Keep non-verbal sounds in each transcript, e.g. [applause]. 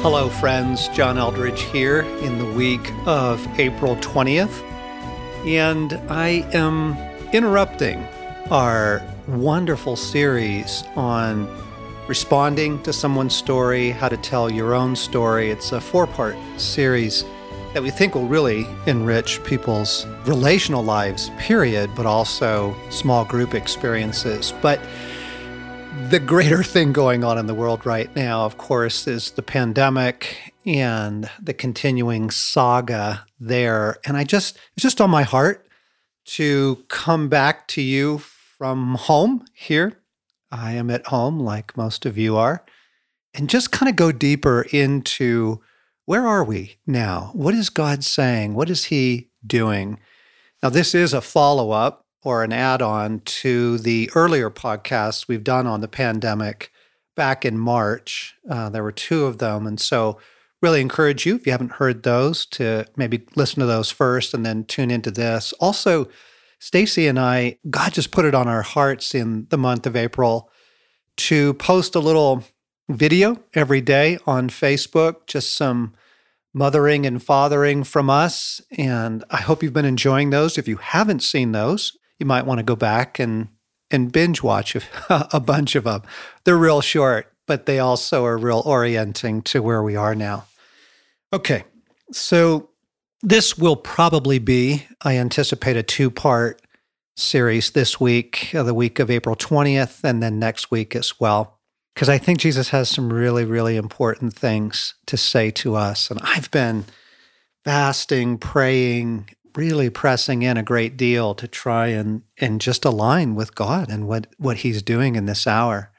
Hello, friends. John Eldredge here in the week of April 20th. And I am interrupting our wonderful series on responding to someone's story, how to tell your own story. It's a four part series that we think will really enrich people's relational lives, period, but also small group experiences. But the greater thing going on in the world right now, of course, is the pandemic and the continuing saga there. And I just, it's just on my heart to come back to you from home here. I am at home, like most of you are, and just kind of go deeper into where are we now? What is God saying? What is He doing? Now, this is a follow up or an add on to the earlier podcasts we've done on the pandemic back in March. Uh, there were two of them. And so, really encourage you, if you haven't heard those, to maybe listen to those first and then tune into this. Also, Stasi and I, God just put it on our hearts in the month of April to post a little video every day on Facebook, just some mothering and fathering from us. And I hope you've been enjoying those. If you haven't seen those, you might want to go back and and binge watch [laughs] a, bunch of them. They're real short, but they also are real orienting to where we are now. Okay, so this will probably be, I anticipate, a two part series this week, uh, the week of April 20th, and then next week as well. Because I think Jesus has some really, really important things to say to us. And I've been fasting, praying, really pressing in a great deal to try and and just align with God and what what he's doing in this hour.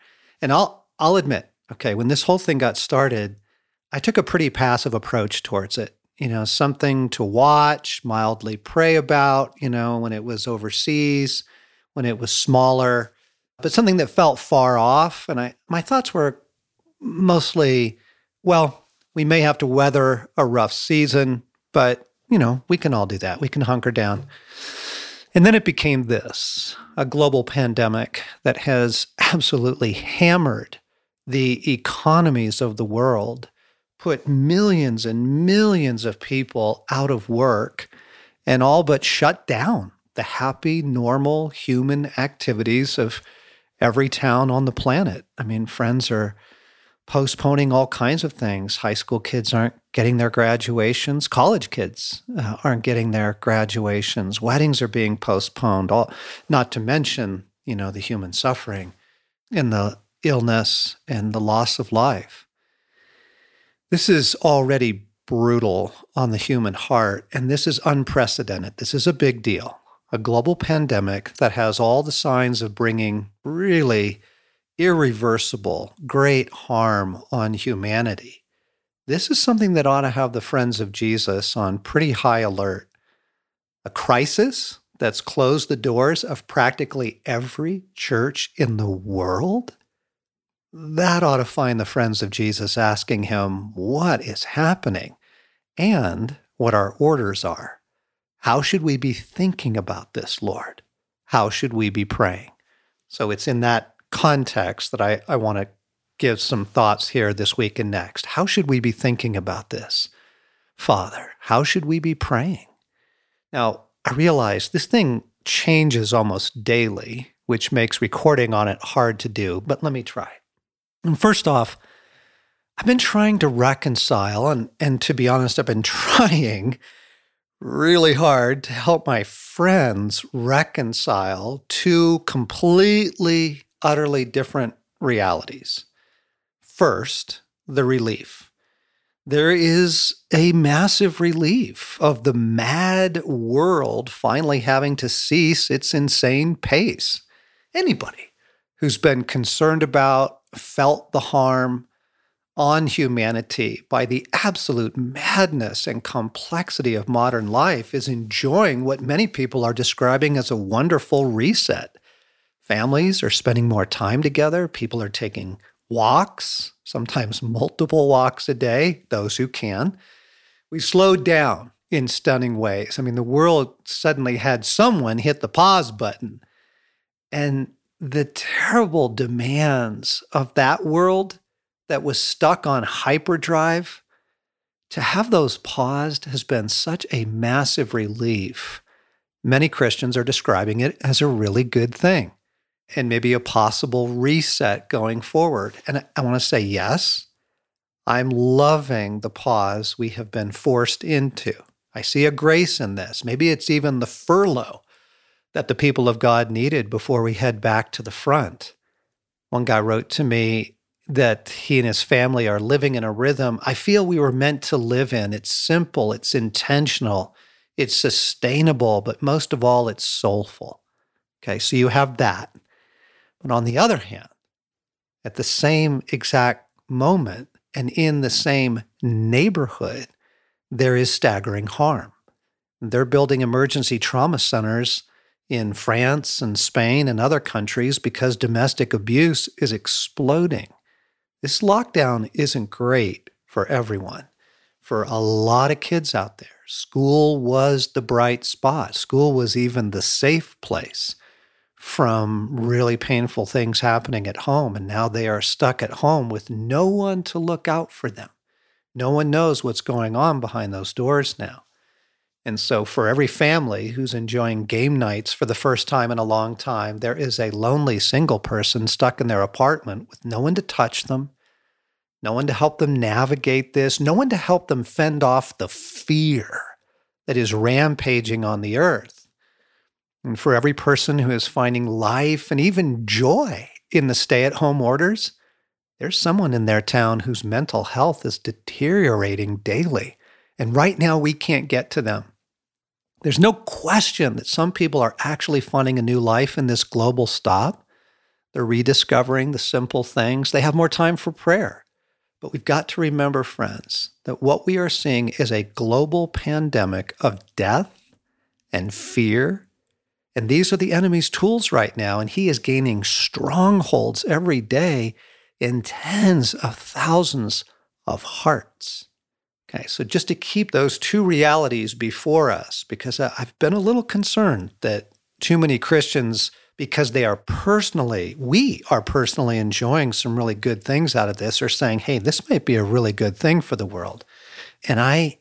And I'll I'll admit, okay, when this whole thing got started, I took a pretty passive approach towards it. You know, something to watch, mildly pray about, you know, when it was overseas, when it was smaller, but something that felt far off and I my thoughts were mostly well, we may have to weather a rough season, but you know, we can all do that. We can hunker down. And then it became this a global pandemic that has absolutely hammered the economies of the world, put millions and millions of people out of work, and all but shut down the happy, normal human activities of every town on the planet. I mean, friends are postponing all kinds of things. High school kids aren't getting their graduations. College kids uh, aren't getting their graduations. Weddings are being postponed. All, not to mention, you know, the human suffering and the illness and the loss of life. This is already brutal on the human heart, and this is unprecedented. This is a big deal. A global pandemic that has all the signs of bringing really irreversible, great harm on humanity. This is something that ought to have the friends of Jesus on pretty high alert. A crisis that's closed the doors of practically every church in the world? That ought to find the friends of Jesus asking him what is happening and what our orders are. How should we be thinking about this, Lord? How should we be praying? So it's in that context that I, I want to give some thoughts here this week and next. How should we be thinking about this? Father, how should we be praying? Now, I realize this thing changes almost daily, which makes recording on it hard to do, but let me try. And first off, I've been trying to reconcile, and, and to be honest, I've been [laughs] trying really hard to help my friends reconcile two completely utterly different realities. First, the relief. There is a massive relief of the mad world finally having to cease its insane pace. Anybody who's been concerned about, felt the harm on humanity by the absolute madness and complexity of modern life is enjoying what many people are describing as a wonderful reset. Families are spending more time together. People are taking walks, sometimes multiple walks a day, those who can. We slowed down in stunning ways. I mean, the world suddenly had someone hit the pause button. And the terrible demands of that world that was stuck on hyperdrive, to have those paused has been such a massive relief. Many Christians are describing it as a really good thing and maybe a possible reset going forward. And I want to say yes, I'm loving the pause we have been forced into. I see a grace in this. Maybe it's even the furlough that the people of God needed before we head back to the front. One guy wrote to me that he and his family are living in a rhythm I feel we were meant to live in. It's simple, it's intentional, it's sustainable, but most of all, it's soulful. Okay, so you have that. But on the other hand, at the same exact moment and in the same neighborhood, there is staggering harm. They're building emergency trauma centers in France and Spain and other countries because domestic abuse is exploding. This lockdown isn't great for everyone. For a lot of kids out there, school was the bright spot. School was even the safe place from really painful things happening at home. And now they are stuck at home with no one to look out for them. No one knows what's going on behind those doors now. And so, for every family who's enjoying game nights for the first time in a long time, there is a lonely single person stuck in their apartment with no one to touch them, no one to help them navigate this, no one to help them fend off the fear that is rampaging on the earth. And for every person who is finding life and even joy in the stay at home orders, there's someone in their town whose mental health is deteriorating daily. And right now, we can't get to them. There's no question that some people are actually finding a new life in this global stop. They're rediscovering the simple things. They have more time for prayer. But we've got to remember, friends, that what we are seeing is a global pandemic of death and fear. And these are the enemy's tools right now. And he is gaining strongholds every day in tens of thousands of hearts. Okay, so just to keep those two realities before us, because I've been a little concerned that too many Christians because they are personally, we are personally enjoying some really good things out of this, are saying, hey, this might be a really good thing for the world. And I,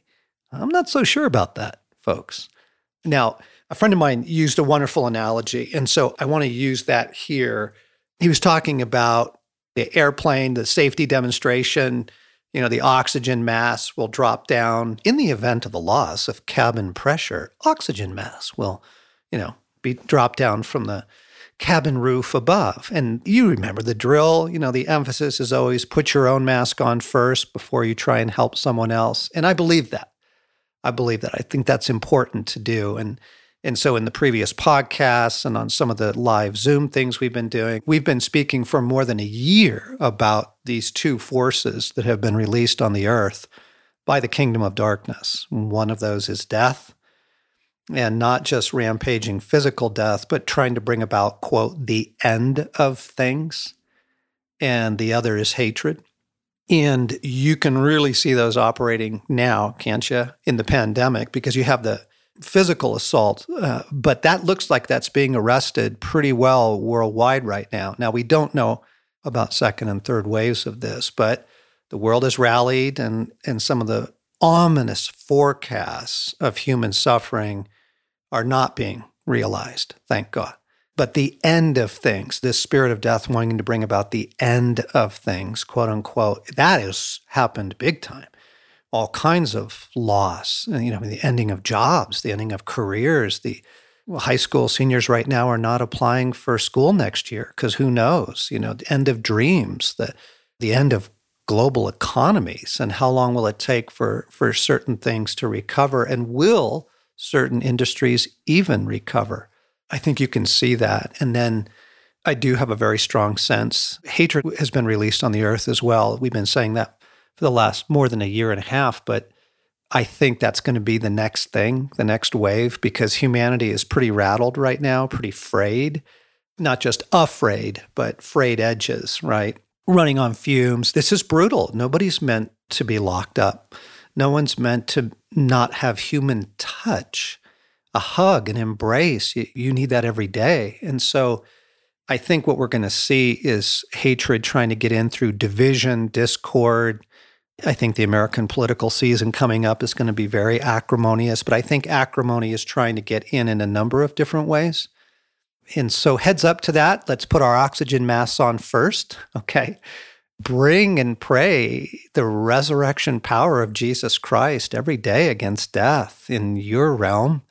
I'm not so sure about that, folks. Now, a friend of mine used a wonderful analogy. And so I want to use that here. He was talking about the airplane, the safety demonstration, you know, the oxygen mass will drop down in the event of a loss of cabin pressure. Oxygen mass will, you know, be dropped down from the cabin roof above. And you remember the drill, you know, the emphasis is always put your own mask on first before you try and help someone else. And I believe that. I believe that. I think that's important to do. And and so in the previous podcasts and on some of the live Zoom things we've been doing, we've been speaking for more than a year about these two forces that have been released on the earth by the kingdom of darkness. One of those is death, and not just rampaging physical death, but trying to bring about, quote, the end of things. And the other is hatred. And you can really see those operating now, can't you, in the pandemic, because you have the physical assault. Uh, but that looks like that's being arrested pretty well worldwide right now. Now, we don't know about second and third waves of this, but the world has rallied, and, and some of the ominous forecasts of human suffering are not being realized, thank God. But the end of things, this spirit of death wanting to bring about the end of things, quote unquote, that has happened big time. All kinds of loss, you know, the ending of jobs, the ending of careers, the high school seniors right now are not applying for school next year because who knows, you know, the end of dreams, the the end of global economies and how long will it take for for certain things to recover and will certain industries even recover. I think you can see that. And then I do have a very strong sense. Hatred has been released on the earth as well. We've been saying that for the last more than a year and a half, but I think that's going to be the next thing, the next wave, because humanity is pretty rattled right now, pretty frayed, not just afraid, but frayed edges, right? Running on fumes. This is brutal. Nobody's meant to be locked up. No one's meant to not have human touch, a hug, an embrace. You, you need that every day. And so I think what we're going to see is hatred trying to get in through division, discord. I think the American political season coming up is going to be very acrimonious, but I think acrimony is trying to get in in a number of different ways. And so, heads up to that. Let's put our oxygen masks on first. [laughs] Okay. Bring and pray the resurrection power of Jesus Christ every day against death in your realm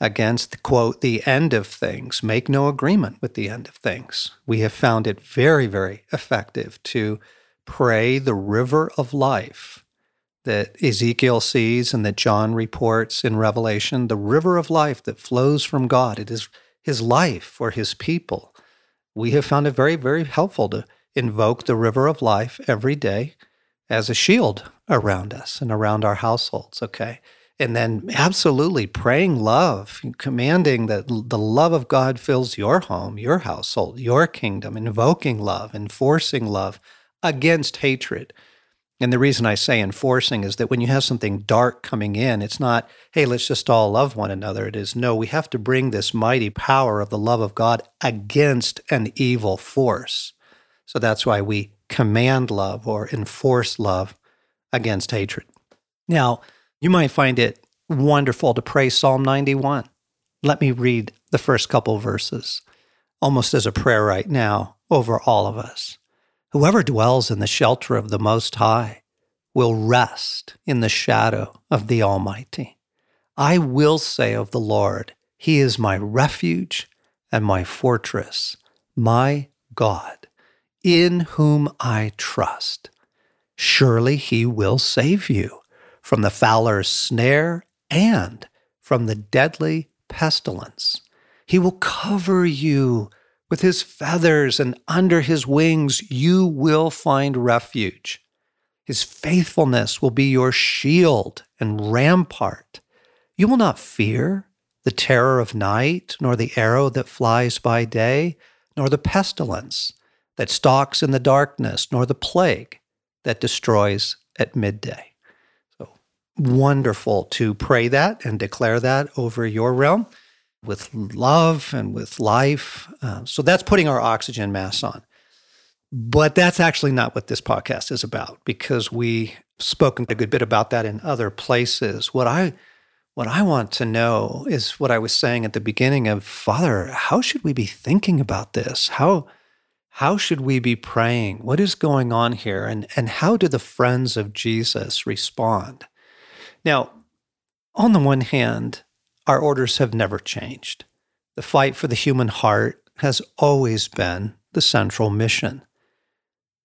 against, quote, the end of things. Make no agreement with the end of things. We have found it very, very effective to pray the river of life that Ezekiel sees and that John reports in Revelation, the river of life that flows from God. It is his life for his people. We have found it very, very helpful to invoke the river of life every day as a shield around us and around our households, okay? and then absolutely praying love, commanding that the love of God fills your home, your household, your kingdom, invoking love, enforcing love against hatred. And the reason I say enforcing is that when you have something dark coming in, it's not, hey, let's just all love one another. It is, no, we have to bring this mighty power of the love of God against an evil force. So that's why we command love or enforce love against hatred. Now, you might find it wonderful to pray Psalm 91. Let me read the first couple verses, almost as a prayer right now over all of us. Whoever dwells in the shelter of the Most High will rest in the shadow of the Almighty. I will say of the Lord, He is my refuge and my fortress, my God, in whom I trust. Surely He will save you from the fowler's snare and from the deadly pestilence. He will cover you with his feathers, and under his wings you will find refuge. His faithfulness will be your shield and rampart. You will not fear the terror of night, nor the arrow that flies by day, nor the pestilence that stalks in the darkness, nor the plague that destroys at midday So wonderful to pray that and declare that over your realm with love and with life. Uh, so that's putting our oxygen masks on. But that's actually not what this podcast is about because we've spoken a good bit about that in other places. What I what I want to know is what I was saying at the beginning of Father, how should we be thinking about this? How how should we be praying? What is going on here? And and how do the friends of Jesus respond? Now, on the one hand, our orders have never changed. The fight for the human heart has always been the central mission.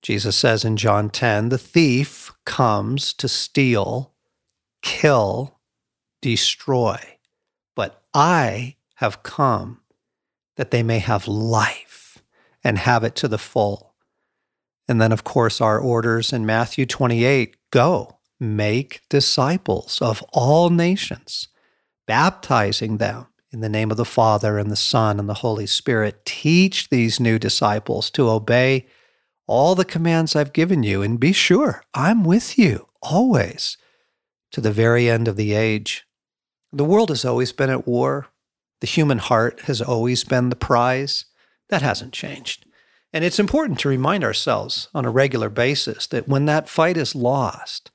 Jesus says in John 10 the thief comes to steal, kill, destroy, but I have come that they may have life and have it to the full. And then, of course, our orders in Matthew 28 go make disciples of all nations, baptizing them in the name of the Father and the Son and the Holy Spirit. Teach these new disciples to obey all the commands I've given you, and be sure I'm with you always to the very end of the age. The world has always been at war. The human heart has always been the prize. That hasn't changed. And it's important to remind ourselves on a regular basis that when that fight is lost,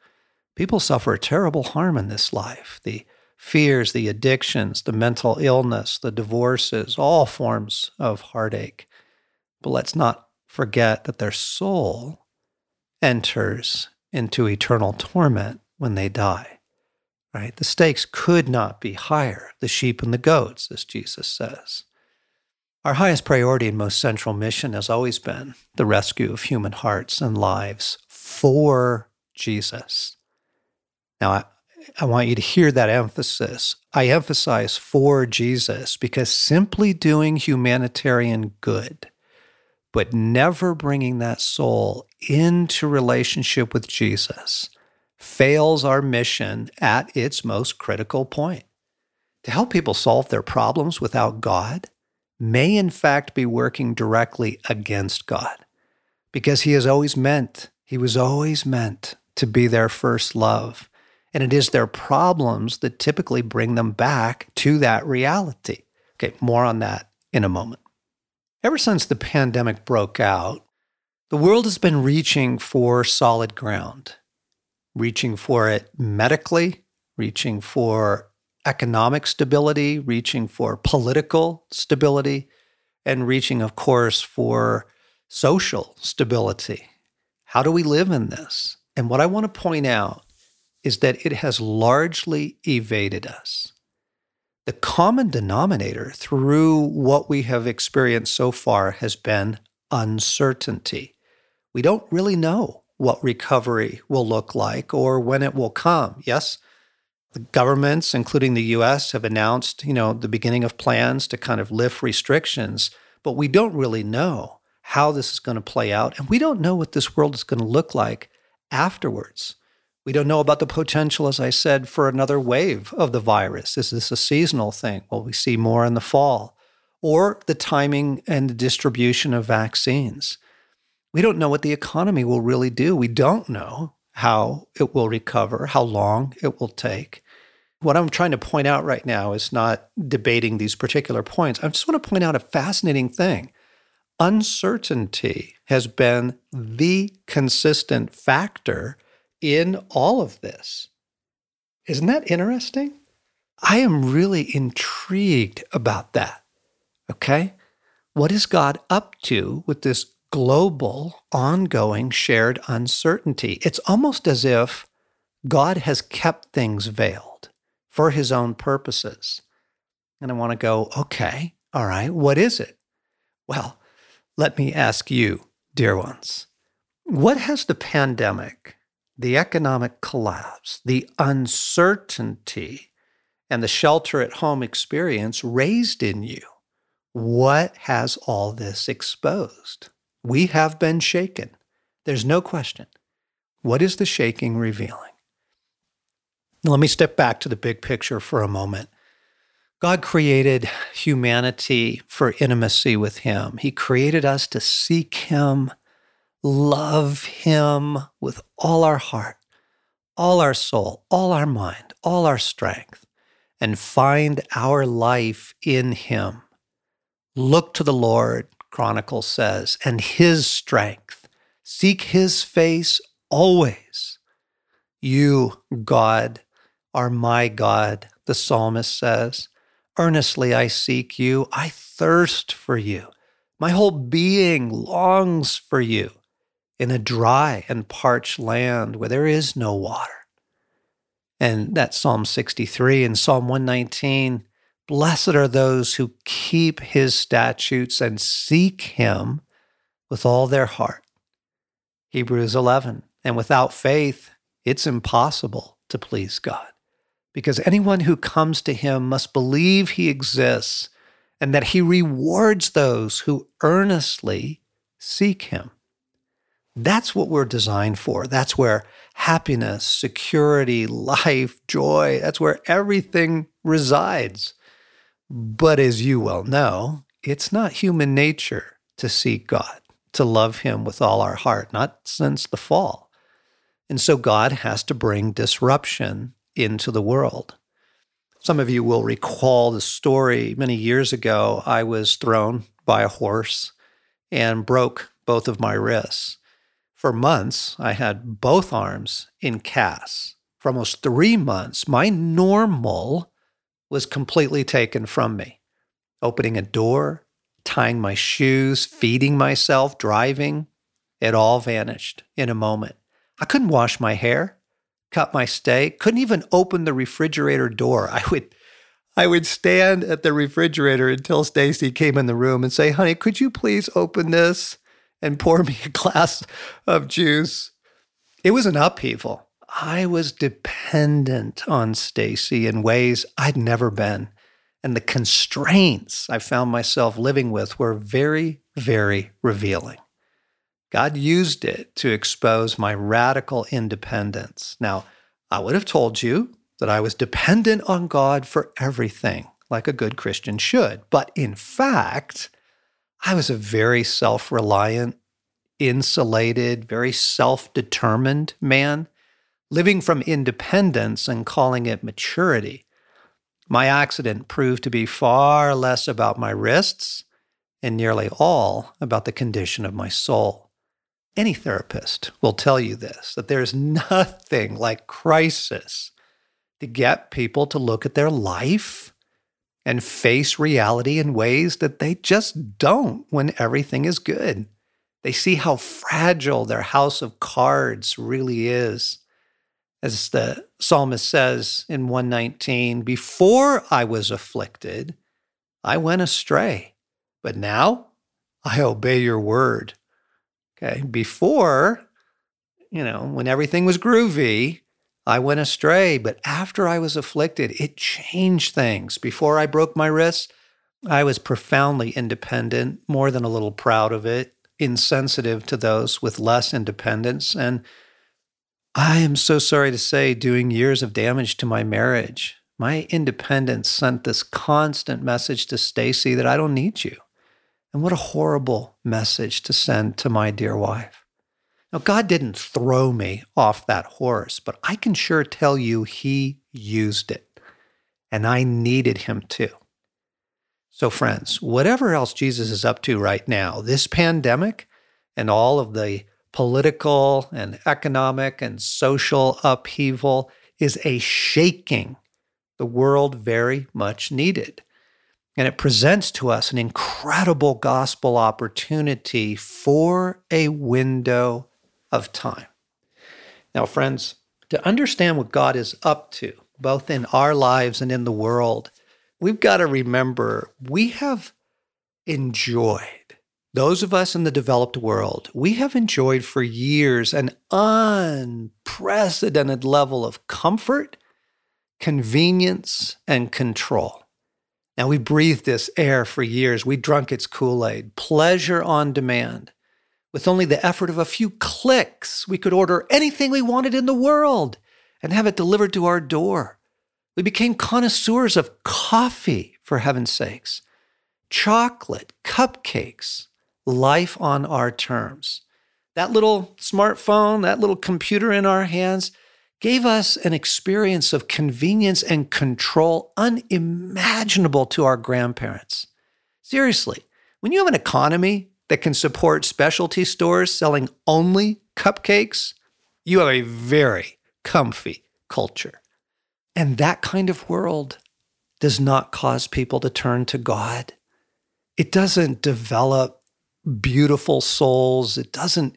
people suffer terrible harm in this life. The fears, the addictions, the mental illness, the divorces, all forms of heartache. But let's not forget that their soul enters into eternal torment when they die. Right? The stakes could not be higher, the sheep and the goats, as Jesus says. Our highest priority and most central mission has always been the rescue of human hearts and lives for Jesus. Now, I, want you to hear that emphasis. I emphasize for Jesus because simply doing humanitarian good, but never bringing that soul into relationship with Jesus, fails our mission at its most critical point. To help people solve their problems without God may, in fact, be working directly against God because He has always meant, He was always meant to be their first love and it is their problems that typically bring them back to that reality. Okay, more on that in a moment. Ever since the pandemic broke out, the world has been reaching for solid ground, reaching for it medically, reaching for economic stability, reaching for political stability, and reaching, of course, for social stability. How do we live in this? And what I want to point out is that it has largely evaded us. The common denominator through what we have experienced so far has been uncertainty. We don't really know what recovery will look like or when it will come. Yes, the governments, including the US, have announced, you know, the beginning of plans to kind of lift restrictions, but we don't really know how this is going to play out. And we don't know what this world is going to look like afterwards. We don't know about the potential, as I said, for another wave of the virus. Is this a seasonal thing? Will we see more in the fall? Or the timing and the distribution of vaccines. We don't know what the economy will really do. We don't know how it will recover, how long it will take. What I'm trying to point out right now is not debating these particular points. I just want to point out a fascinating thing. Uncertainty has been the consistent factor in all of this. Isn't that interesting? I am really intrigued about that. Okay? What is God up to with this global, ongoing, shared uncertainty? It's almost as if God has kept things veiled for his own purposes. And I want to go, okay, all right, what is it? Well, let me ask you, dear ones, what has the pandemic the economic collapse, the uncertainty, and the shelter at home experience raised in you. What has all this exposed? We have been shaken. There's no question. What is the shaking revealing? Let me step back to the big picture for a moment. God created humanity for intimacy with Him. He created us to seek Him love Him with all our heart, all our soul, all our mind, all our strength, and find our life in Him. Look to the Lord, Chronicle says, and His strength. Seek His face always. You, God, are my God, the psalmist says. Earnestly I seek you. I thirst for you. My whole being longs for you in a dry and parched land where there is no water. And that's Psalm 63 and Psalm 119. Blessed are those who keep his statutes and seek him with all their heart. Hebrews 11. And without faith, it's impossible to please God because anyone who comes to him must believe he exists and that he rewards those who earnestly seek him. That's what we're designed for. That's where happiness, security, life, joy, that's where everything resides. But as you well know, it's not human nature to seek God, to love Him with all our heart, not since the fall. And so God has to bring disruption into the world. Some of you will recall the story many years ago. I was thrown by a horse and broke both of my wrists. For months, I had both arms in casts. For almost three months, my normal was completely taken from me. Opening a door, tying my shoes, feeding myself, driving, it all vanished in a moment. I couldn't wash my hair, cut my steak, couldn't even open the refrigerator door. I would I would stand at the refrigerator until Stasi came in the room and say, "Honey, could you please open this?" And pour me a glass of juice. It was an upheaval. I was dependent on Stasi in ways I'd never been. And the constraints I found myself living with were very, very revealing. God used it to expose my radical independence. Now, I would have told you that I was dependent on God for everything, like a good Christian should. But in fact, I was a very self reliant, insulated, very self determined man, living from independence and calling it maturity. My accident proved to be far less about my wrists and nearly all about the condition of my soul. Any therapist will tell you this that there's [laughs] nothing like crisis to get people to look at their life and face reality in ways that they just don't when everything is good. They see how fragile their house of cards really is. As the psalmist says in 119, before I was afflicted, I went astray, but now I obey your word. Okay, before, you know, when everything was groovy, I went astray, but after I was afflicted, it changed things. Before I broke my wrists, I was profoundly independent, more than a little proud of it, insensitive to those with less independence, and I am so sorry to say, doing years of damage to my marriage. My independence sent this constant message to Stasi that I don't need you. And what a horrible message to send to my dear wife. Now, God didn't throw me off that horse, but I can sure tell you he used it. And I needed him too. So, friends, whatever else Jesus is up to right now, this pandemic and all of the political and economic and social upheaval is a shaking the world very much needed. And it presents to us an incredible gospel opportunity for a window of time. Now, friends, to understand what God is up to, both in our lives and in the world, we've got to remember we have enjoyed, those of us in the developed world, we have enjoyed for years an unprecedented level of comfort, convenience, and control. Now, we breathed this air for years. We drunk its Kool Aid, pleasure on demand. With only the effort of a few clicks, we could order anything we wanted in the world and have it delivered to our door. We became connoisseurs of coffee, for heaven's sakes, chocolate, cupcakes, life on our terms. That little smartphone, that little computer in our hands, gave us an experience of convenience and control unimaginable to our grandparents. Seriously, when you have an economy that can support specialty stores selling only cupcakes, you have a very comfy culture. And that kind of world does not cause people to turn to God. It doesn't develop beautiful souls. It doesn't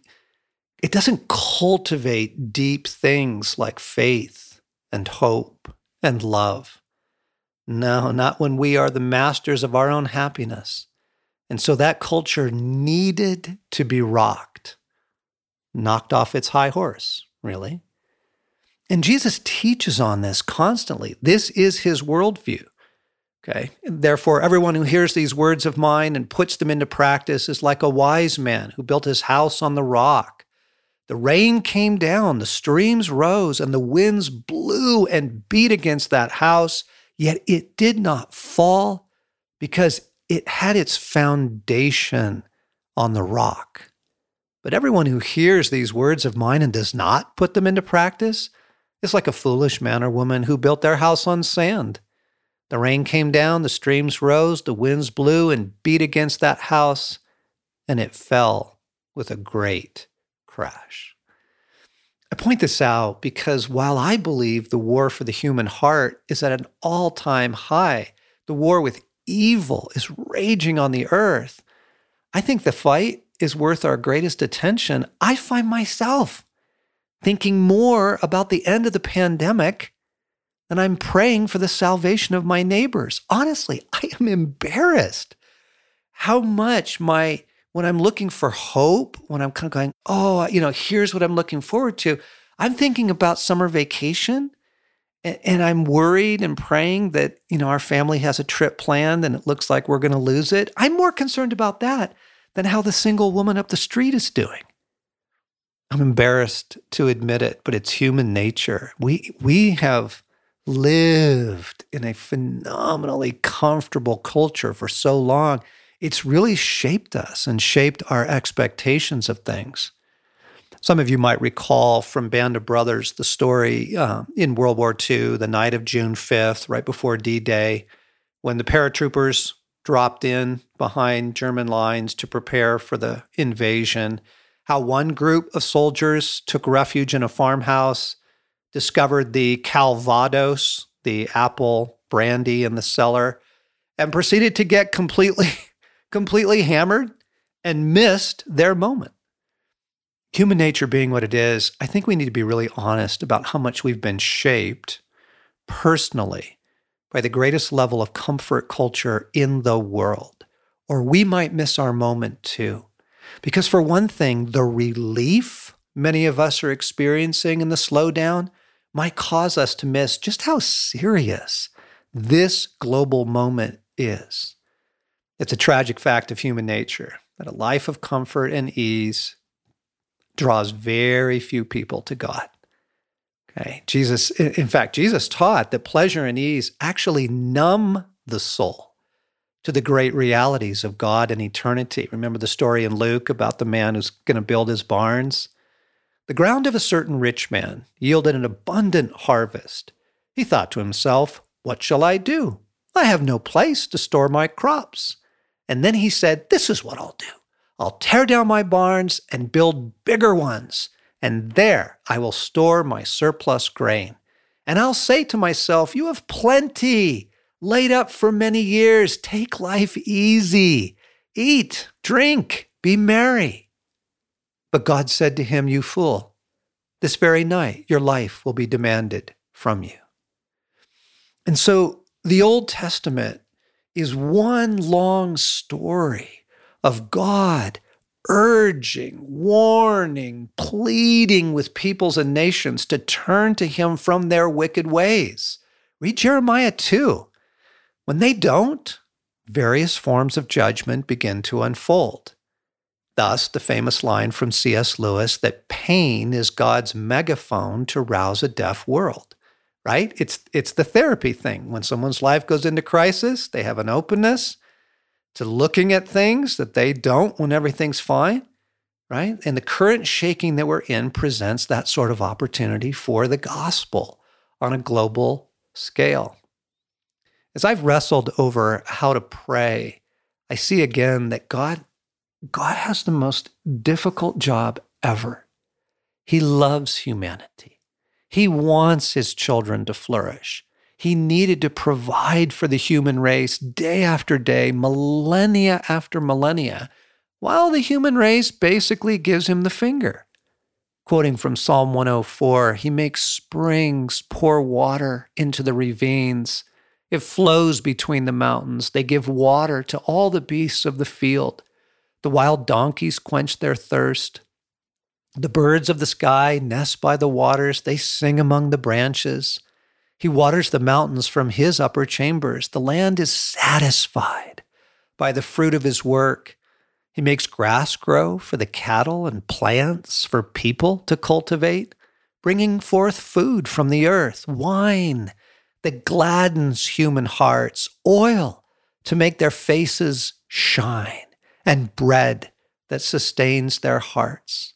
it doesn't cultivate deep things like faith and hope and love. No, not when we are the masters of our own happiness. And so that culture needed to be rocked, knocked off its high horse, really. And Jesus teaches on this constantly. This is his worldview. Okay. Therefore, everyone who hears these words of mine and puts them into practice is like a wise man who built his house on the rock. The rain came down, the streams rose, and the winds blew and beat against that house, yet it did not fall because it had its foundation on the rock. But everyone who hears these words of mine and does not put them into practice is like a foolish man or woman who built their house on sand. The rain came down, the streams rose, the winds blew and beat against that house, and it fell with a great crash. I point this out because while I believe the war for the human heart is at an all time high, the war with evil is raging on the earth. I think the fight is worth our greatest attention. I find myself thinking more about the end of the pandemic than I'm praying for the salvation of my neighbors. Honestly, I am embarrassed how much my, when I'm looking for hope, when I'm kind of going, oh, you know, here's what I'm looking forward to, I'm thinking about summer vacation and I'm worried and praying that, you know, our family has a trip planned and it looks like we're going to lose it. I'm more concerned about that than how the single woman up the street is doing. I'm embarrassed to admit it, but it's human nature. We we have lived in a phenomenally comfortable culture for so long. It's really shaped us and shaped our expectations of things. Some of you might recall from Band of Brothers the story uh, in World War II, the night of June 5th, right before D Day, when the paratroopers dropped in behind German lines to prepare for the invasion. How one group of soldiers took refuge in a farmhouse, discovered the Calvados, the apple brandy in the cellar, and proceeded to get completely, [laughs] completely hammered and missed their moment. Human nature being what it is, I think we need to be really honest about how much we've been shaped personally by the greatest level of comfort culture in the world, or we might miss our moment too. Because, for one thing, the relief many of us are experiencing in the slowdown might cause us to miss just how serious this global moment is. It's a tragic fact of human nature that a life of comfort and ease draws very few people to God. Okay. Jesus, in fact, Jesus taught that pleasure and ease actually numb the soul to the great realities of God and eternity. Remember the story in Luke about the man who's going to build his barns? The ground of a certain rich man yielded an abundant harvest. He thought to himself, What shall I do? I have no place to store my crops. And then he said, This is what I'll do. I'll tear down my barns and build bigger ones, and there I will store my surplus grain. And I'll say to myself, You have plenty laid up for many years. Take life easy. Eat, drink, be merry. But God said to him, You fool, this very night your life will be demanded from you. And so the Old Testament is one long story of God urging, warning, pleading with peoples and nations to turn to Him from their wicked ways. Read Jeremiah 2. When they don't, various forms of judgment begin to unfold. Thus, the famous line from C.S. Lewis that pain is God's megaphone to rouse a deaf world right? It's it's the therapy thing. When someone's life goes into crisis, they have an openness to looking at things that they don't when everything's fine, right? And the current shaking that we're in presents that sort of opportunity for the gospel on a global scale. As I've wrestled over how to pray, I see again that God God has the most difficult job ever. He loves humanity. He wants his children to flourish. He needed to provide for the human race day after day, millennia after millennia, while the human race basically gives him the finger. Quoting from Psalm 104, he makes springs pour water into the ravines. It flows between the mountains. They give water to all the beasts of the field. The wild donkeys quench their thirst. The birds of the sky nest by the waters, they sing among the branches. He waters the mountains from his upper chambers. The land is satisfied by the fruit of his work. He makes grass grow for the cattle and plants for people to cultivate, bringing forth food from the earth, wine that gladdens human hearts, oil to make their faces shine, and bread that sustains their hearts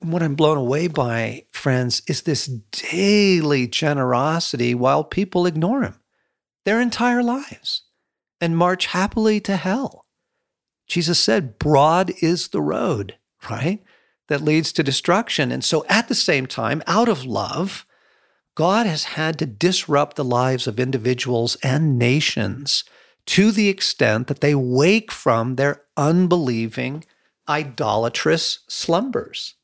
what I'm blown away by, friends, is this daily generosity while people ignore him their entire lives and march happily to hell. Jesus said, Broad is the road, right? That leads to destruction. And so at the same time, out of love, God has had to disrupt the lives of individuals and nations to the extent that they wake from their unbelieving, idolatrous slumbers.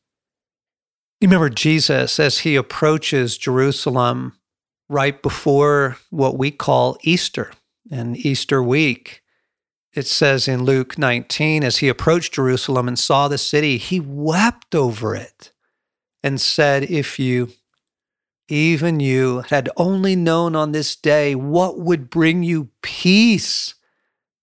You remember Jesus as he approaches Jerusalem right before what we call Easter and Easter week. It says in Luke 19, as he approached Jerusalem and saw the city, he wept over it and said, If you, even you, had only known on this day what would bring you peace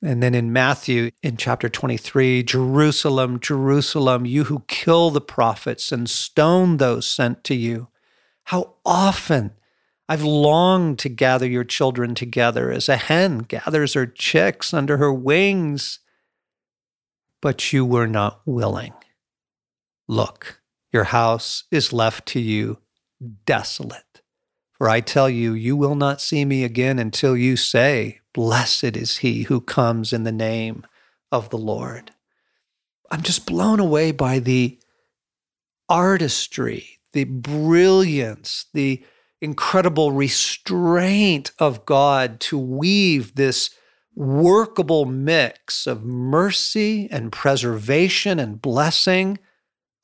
And then in Matthew, in chapter 23, Jerusalem, Jerusalem, you who kill the prophets and stone those sent to you, how often I've longed to gather your children together as a hen gathers her chicks under her wings, but you were not willing. Look, your house is left to you desolate. For I tell you, you will not see me again until you say, Blessed is he who comes in the name of the Lord. I'm just blown away by the artistry, the brilliance, the incredible restraint of God to weave this workable mix of mercy and preservation and blessing,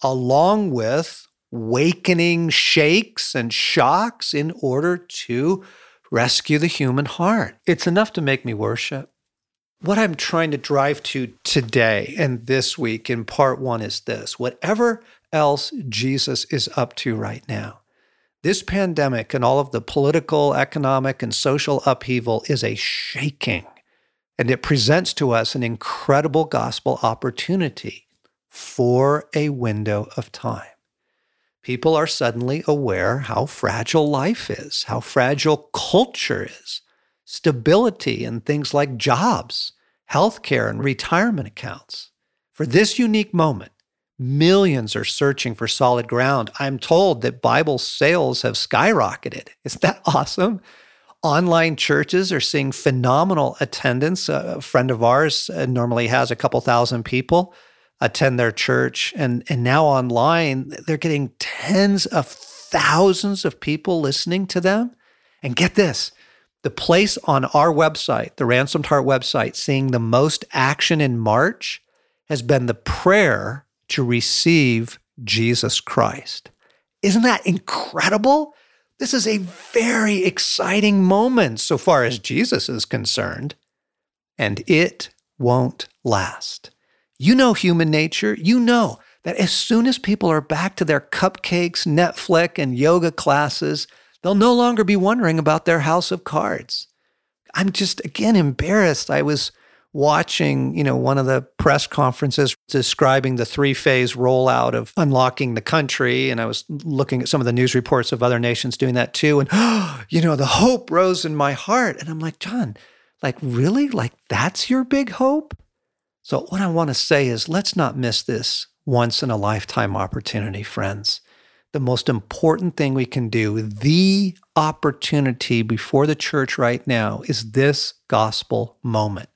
along with wakening shakes and shocks in order to rescue the human heart. It's enough to make me worship. What I'm trying to drive to today and this week in part one is this whatever else Jesus is up to right now, this pandemic and all of the political, economic, and social upheaval is a shaking, and it presents to us an incredible gospel opportunity for a window of time. People are suddenly aware how fragile life is, how fragile culture is, stability and things like jobs, healthcare, and retirement accounts. For this unique moment, Millions are searching for solid ground. I'm told that Bible sales have skyrocketed. [laughs] Isn't that awesome? Online churches are seeing phenomenal attendance. A friend of ours uh, normally has a couple thousand people attend their church, and, and now online, they're getting tens of thousands of people listening to them. And get this the place on our website, the Ransomed Heart website, seeing the most action in March has been the prayer to receive Jesus Christ. Isn't that incredible? This is a very exciting moment so far as Jesus is concerned, and it won't last. You know human nature. You know that as soon as people are back to their cupcakes, Netflix, and yoga classes, they'll no longer be wondering about their house of cards. I'm just, again, embarrassed. I was watching, you know, one of the press conferences describing the three-phase rollout of unlocking the country and I was looking at some of the news reports of other nations doing that too and [gasps] you know, the hope rose in my heart and I'm like, "John, like really? Like that's your big hope?" So what I want to say is let's not miss this once in a lifetime opportunity, friends. The most important thing we can do, the opportunity before the church right now is this gospel moment.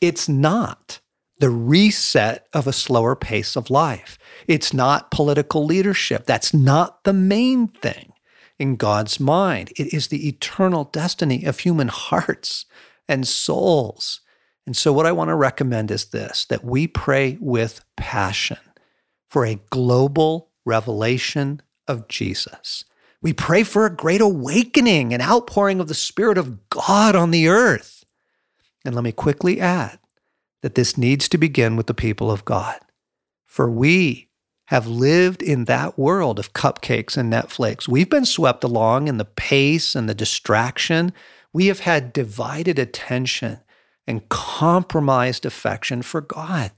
It's not the reset of a slower pace of life. It's not political leadership. That's not the main thing in God's mind. It is the eternal destiny of human [laughs] hearts and souls. And so, what I want to recommend is this that we pray with passion for a global revelation of Jesus. We pray for a great awakening and outpouring of the Spirit of God on the earth. And let me quickly add that this needs to begin with the people of God. For we have lived in that world of cupcakes and Netflix. We've been swept along in the pace and the distraction. We have had divided attention and compromised affection for God.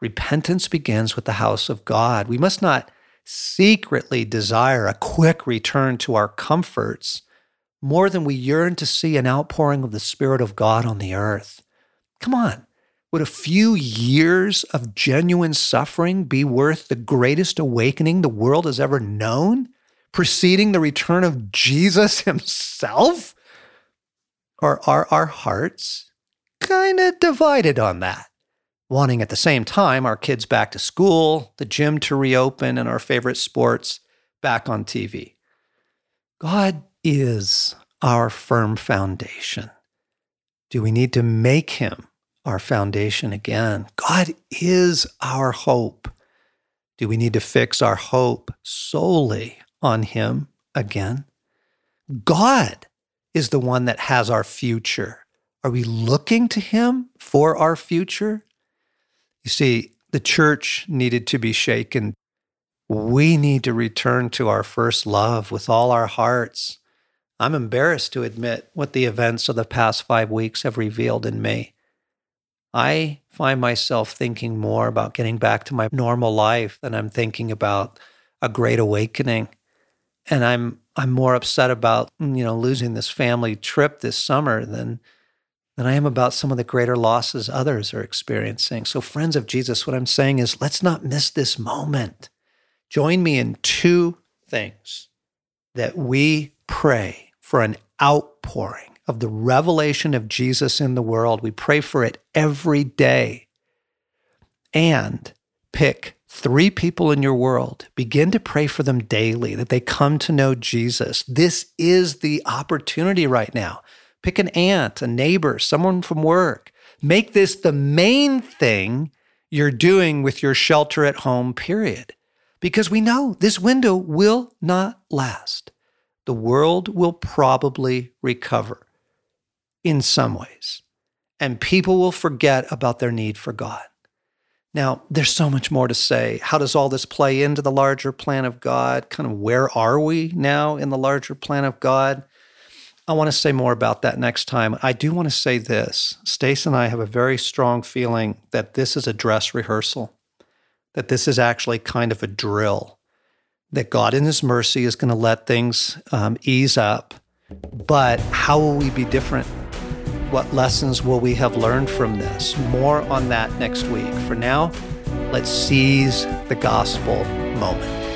Repentance begins with the house of God. We must not secretly desire a quick return to our comforts more than we yearn to see an outpouring of the Spirit of God on the earth. Come on. Would a few years of genuine suffering be worth the greatest awakening the world has ever known, preceding the return of Jesus [laughs] himself? Or are our hearts kind of divided on that? Wanting at the same time our kids back to school, the gym to reopen, and our favorite sports back on TV. God is our firm foundation? Do we need to make him our foundation again? God is our hope. Do we need to fix our hope solely on him again? God is the one that has our future. Are we looking to him for our future? You see, the church needed to be shaken. We need to return to our first love with all our hearts I'm embarrassed to admit what the events of the past five weeks have revealed in me. I find myself thinking more about getting back to my normal life than I'm thinking about a great awakening. And I'm I'm more upset about, you know, losing this family trip this summer than than I am about some of the greater losses others are experiencing. So friends of Jesus, what I'm saying is let's not miss this moment. Join me in two things that we pray for an outpouring of the revelation of Jesus in the world. We pray for it every day. And pick three people in your world, begin to pray for them daily that they come to know Jesus. This is the opportunity right now. Pick an aunt, a neighbor, someone from work. Make this the main thing you're doing with your shelter at home period. Because we know this window will not last. The world will probably recover in some ways. And people will forget about their need for God. Now, there's so much more to say. How does all this play into the larger plan of God? Kind of where are we now in the larger plan of God? I want to say more about that next time. I do want to say this Stace and I have a very strong feeling that this is a dress rehearsal, that this is actually kind of a drill, that God in His mercy is going to let things um, ease up. But how will we be different what lessons will we have learned from this? More on that next week. For now, let's seize the gospel moment.